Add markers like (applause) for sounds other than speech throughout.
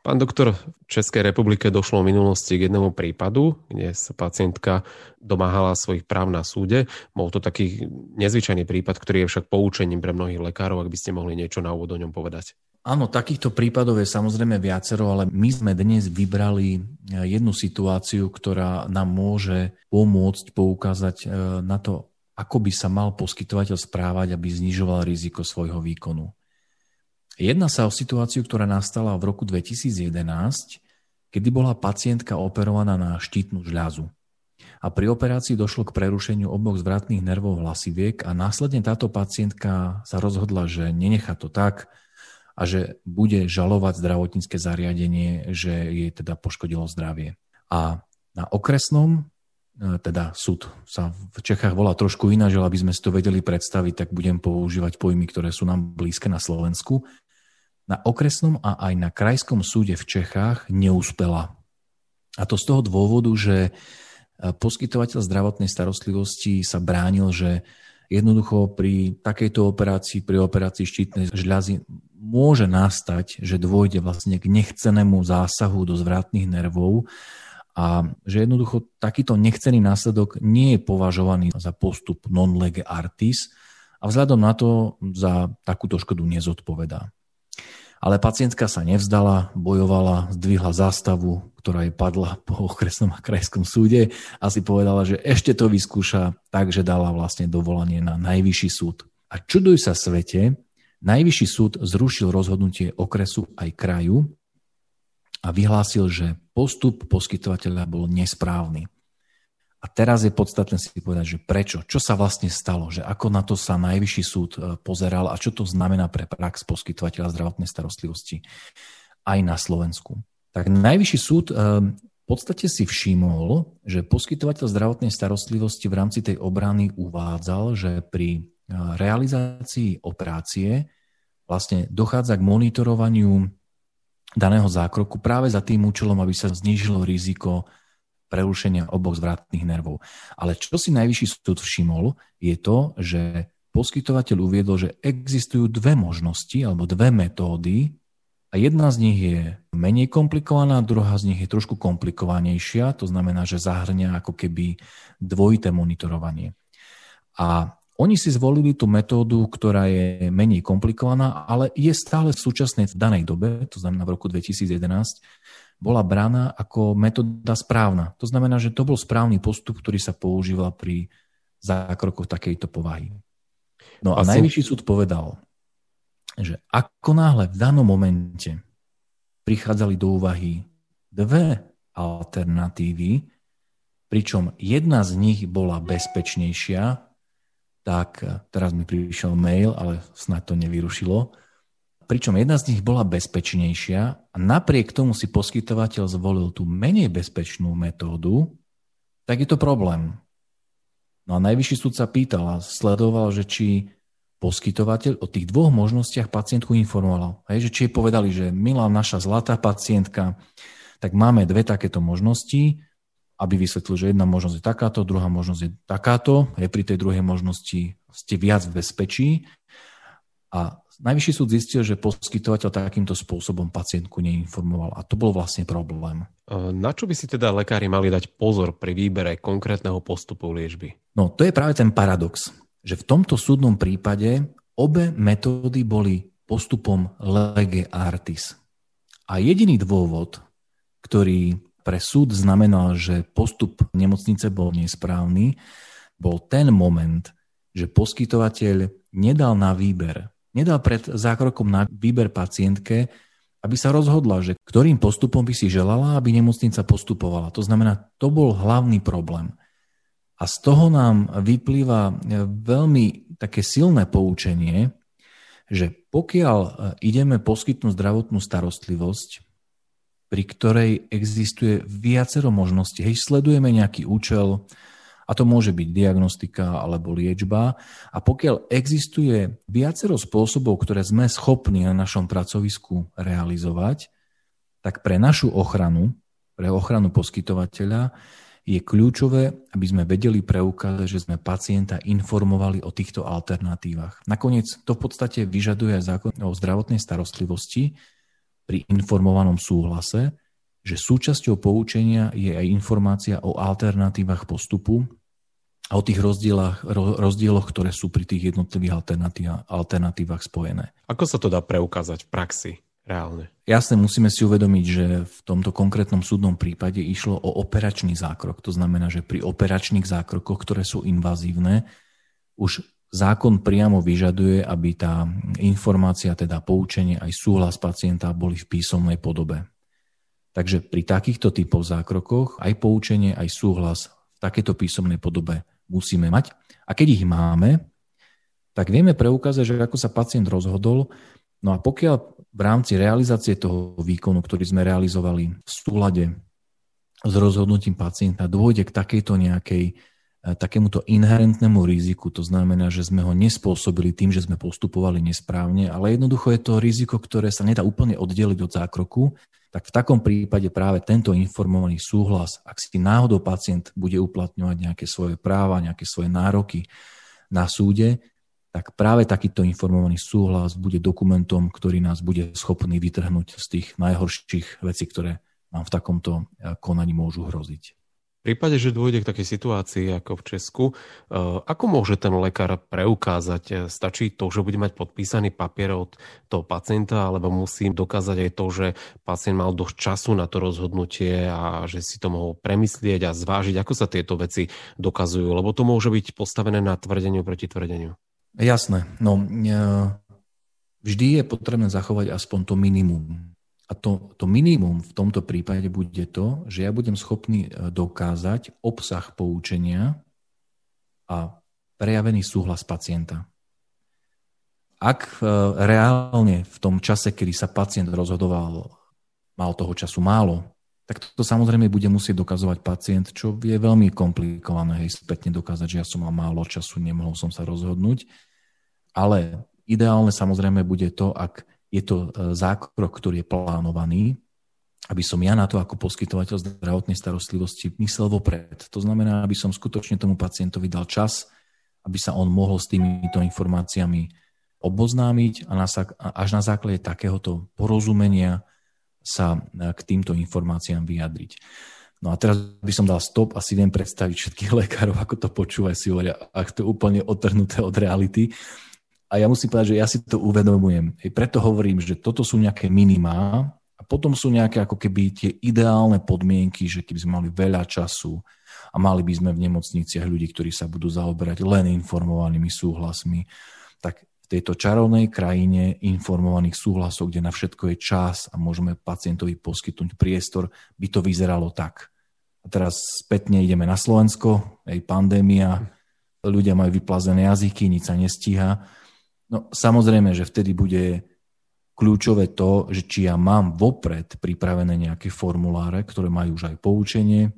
Pán doktor, v Českej republike došlo v minulosti k jednému prípadu, kde sa pacientka domáhala svojich práv na súde. Bol to taký nezvyčajný prípad, ktorý je však poučením pre mnohých lekárov, ak by ste mohli niečo na úvod o ňom povedať. Áno, takýchto prípadov je samozrejme viacero, ale my sme dnes vybrali jednu situáciu, ktorá nám môže pomôcť poukázať e, na to, ako by sa mal poskytovateľ správať, aby znižoval riziko svojho výkonu. Jedná sa o situáciu, ktorá nastala v roku 2011, kedy bola pacientka operovaná na štítnu žľazu. A pri operácii došlo k prerušeniu oboch zvratných nervov hlasiviek a následne táto pacientka sa rozhodla, že nenechá to tak a že bude žalovať zdravotnícke zariadenie, že jej teda poškodilo zdravie. A na okresnom e, teda súd sa v Čechách volá trošku ináč, aby sme si to vedeli predstaviť, tak budem používať pojmy, ktoré sú nám blízke na Slovensku na okresnom a aj na krajskom súde v Čechách neúspela. A to z toho dôvodu, že e, poskytovateľ zdravotnej starostlivosti sa bránil, že jednoducho pri takejto operácii, pri operácii štítnej žľazy môže nastať, že dôjde vlastne k nechcenému zásahu do zvratných nervov a že jednoducho takýto nechcený následok nie je považovaný za postup non lege artis a vzhľadom na to za takúto škodu nezodpovedá. Ale pacientka sa nevzdala, bojovala, zdvihla zástavu, ktorá jej padla po okresnom a krajskom súde a si povedala, že ešte to vyskúša, takže dala vlastne dovolanie na najvyšší súd. A čuduj sa svete, najvyšší súd zrušil rozhodnutie okresu aj kraju a vyhlásil, že postup poskytovateľa bol nesprávny. A teraz je podstatné si povedať, že prečo, čo sa vlastne stalo, že ako na to sa najvyšší súd e, pozeral a čo to znamená pre prax poskytovateľa zdravotnej starostlivosti aj na Slovensku. Tak najvyšší súd e, v podstate si všimol, že poskytovateľ zdravotnej starostlivosti v rámci tej obrany uvádzal, že pri e, realizácii operácie vlastne dochádza k monitorovaniu daného zákroku práve za tým účelom, aby sa znížilo riziko prerušenia oboch zvratných nervov. Ale čo si najvyšší súd všimol, je to, že poskytovateľ uviedol, že existujú dve možnosti alebo dve metódy a jedna z nich je menej komplikovaná, druhá z nich je trošku komplikovanejšia, to znamená, že zahrňa ako keby dvojité monitorovanie. A oni si zvolili tú metódu, ktorá je menej komplikovaná, ale je stále v súčasnej v danej dobe, to znamená v roku 2011, bola braná ako metóda správna. To znamená, že to bol správny postup, ktorý sa používal pri zákrokoch takejto povahy. No a najvyšší súd povedal, že ako náhle v danom momente prichádzali do úvahy dve alternatívy, pričom jedna z nich bola bezpečnejšia, tak teraz mi prišiel mail, ale snad to nevyrušilo, pričom jedna z nich bola bezpečnejšia a napriek tomu si poskytovateľ zvolil tú menej bezpečnú metódu, tak je to problém. No a najvyšší súd sa pýtal a sledoval, že či poskytovateľ o tých dvoch možnostiach pacientku informoval. Hej, že či jej povedali, že milá naša zlatá pacientka, tak máme dve takéto možnosti, aby vysvetlil, že jedna možnosť je takáto, druhá možnosť je takáto. Hej, pri tej druhej možnosti ste viac v bezpečí. A Najvyšší súd zistil, že poskytovateľ takýmto spôsobom pacientku neinformoval a to bol vlastne problém. Na čo by si teda lekári mali dať pozor pri výbere konkrétneho postupu liečby? No to je práve ten paradox, že v tomto súdnom prípade obe metódy boli postupom lege artis. A jediný dôvod, ktorý pre súd znamenal, že postup nemocnice bol nesprávny, bol ten moment, že poskytovateľ nedal na výber nedal pred zákrokom na výber pacientke, aby sa rozhodla, že ktorým postupom by si želala, aby nemocnica postupovala. To znamená, to bol hlavný problém. A z toho nám vyplýva veľmi také silné poučenie, že pokiaľ ideme poskytnúť zdravotnú starostlivosť, pri ktorej existuje viacero možností, hej, sledujeme nejaký účel, a to môže byť diagnostika alebo liečba. A pokiaľ existuje viacero spôsobov, ktoré sme schopní na našom pracovisku realizovať, tak pre našu ochranu, pre ochranu poskytovateľa, je kľúčové, aby sme vedeli preukázať, že sme pacienta informovali o týchto alternatívach. Nakoniec to v podstate vyžaduje zákon o zdravotnej starostlivosti, pri informovanom súhlase, že súčasťou poučenia je aj informácia o alternatívach postupu a o tých rozdieloch, rozdieloch ktoré sú pri tých jednotlivých alternatívach spojené. Ako sa to dá preukázať v praxi? reálne. Jasne, musíme si uvedomiť, že v tomto konkrétnom súdnom prípade išlo o operačný zákrok. To znamená, že pri operačných zákrokoch, ktoré sú invazívne, už zákon priamo vyžaduje, aby tá informácia, teda poučenie aj súhlas pacienta boli v písomnej podobe. Takže pri takýchto typoch zákrokoch aj poučenie, aj súhlas v takéto písomnej podobe musíme mať. A keď ich máme, tak vieme preukázať, že ako sa pacient rozhodol. No a pokiaľ v rámci realizácie toho výkonu, ktorý sme realizovali v súlade s rozhodnutím pacienta, dôjde k takejto nejakej E, takémuto inherentnému riziku. To znamená, že sme ho nespôsobili tým, že sme postupovali nesprávne, ale jednoducho je to riziko, ktoré sa nedá úplne oddeliť od zákroku, tak v takom prípade práve tento informovaný súhlas, ak si náhodou pacient bude uplatňovať nejaké svoje práva, nejaké svoje nároky na súde, tak práve takýto informovaný súhlas bude dokumentom, ktorý nás bude schopný vytrhnúť z tých najhorších vecí, ktoré nám v takomto e, konaní môžu hroziť. V prípade, že dôjde k takej situácii ako v Česku, eh, ako môže ten lekár preukázať? Eh, stačí to, že bude mať podpísaný papier od toho pacienta, alebo musí dokázať aj to, že pacient mal dosť času na to rozhodnutie a že si to mohol premyslieť a zvážiť, ako sa tieto veci dokazujú, lebo to môže byť postavené na tvrdeniu proti tvrdeniu. Jasné. No, eh, vždy je potrebné zachovať aspoň to minimum a to, to minimum v tomto prípade bude to, že ja budem schopný e, dokázať obsah poučenia a prejavený súhlas pacienta. Ak e, reálne v tom čase, kedy sa pacient rozhodoval, mal toho času málo, tak to, samozrejme bude musieť dokazovať pacient, čo je veľmi komplikované, hej, spätne dokázať, že ja som mal málo času, nemohol som sa rozhodnúť. Ale ideálne samozrejme bude to, ak je to e, zákrok, ktorý je plánovaný, aby som ja na to ako poskytovateľ zdravotnej starostlivosti myslel vopred. To znamená, aby som skutočne tomu pacientovi dal čas, aby sa on mohol s týmito informáciami oboznámiť a až na základe takéhoto porozumenia sa e, k týmto informáciám vyjadriť. No a teraz by som dal stop a si viem predstaviť všetkých (laughs) lekárov, ako to počúvajú si hovoria, ak to je úplne otrhnuté od reality. A ja musím povedať, že ja si to uvedomujem. I preto hovorím, že toto sú nejaké minimá a potom sú nejaké ako keby tie ideálne podmienky, že keby sme mali veľa času a mali by sme v nemocniciach ľudí, ktorí sa budú zaoberať len informovanými súhlasmi, tak v tejto čarovnej krajine informovaných súhlasov, kde na všetko je čas a môžeme pacientovi poskytnúť priestor, by to vyzeralo tak. A teraz spätne ideme na Slovensko, aj pandémia, ľudia majú vyplazené jazyky, nič sa nestíha No samozrejme, že vtedy bude kľúčové to, že či ja mám vopred pripravené nejaké formuláre, ktoré majú už aj poučenie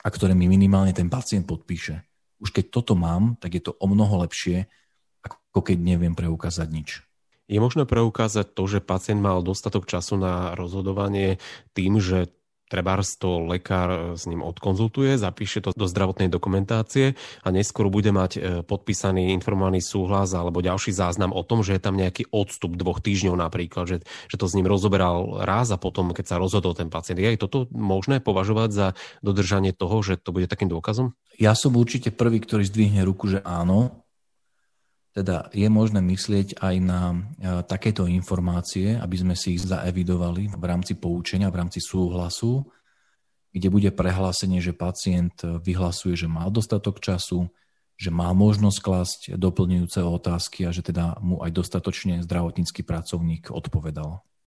a ktoré mi minimálne ten pacient podpíše. Už keď toto mám, tak je to o mnoho lepšie, ako keď neviem preukázať nič. Je možné preukázať to, že pacient mal dostatok času na rozhodovanie tým, že trebárs to lekár e, s ním odkonzultuje, zapíše to do zdravotnej dokumentácie a neskôr bude mať e, podpísaný informovaný súhlas alebo ďalší záznam o tom, že je tam nejaký odstup dvoch týždňov napríklad, že, že to s ním rozoberal raz a potom, keď sa rozhodol ten pacient. Je aj toto možné považovať za dodržanie toho, že to bude takým dôkazom? Ja som určite prvý, ktorý zdvihne ruku, že áno, teda je možné myslieť aj na e, takéto informácie, aby sme si ich zaevidovali v rámci poučenia, v rámci súhlasu, kde bude prehlásenie, že pacient vyhlasuje, že má dostatok času, že má možnosť klásť doplňujúce otázky a že teda mu aj dostatočne zdravotnícky pracovník odpovedal.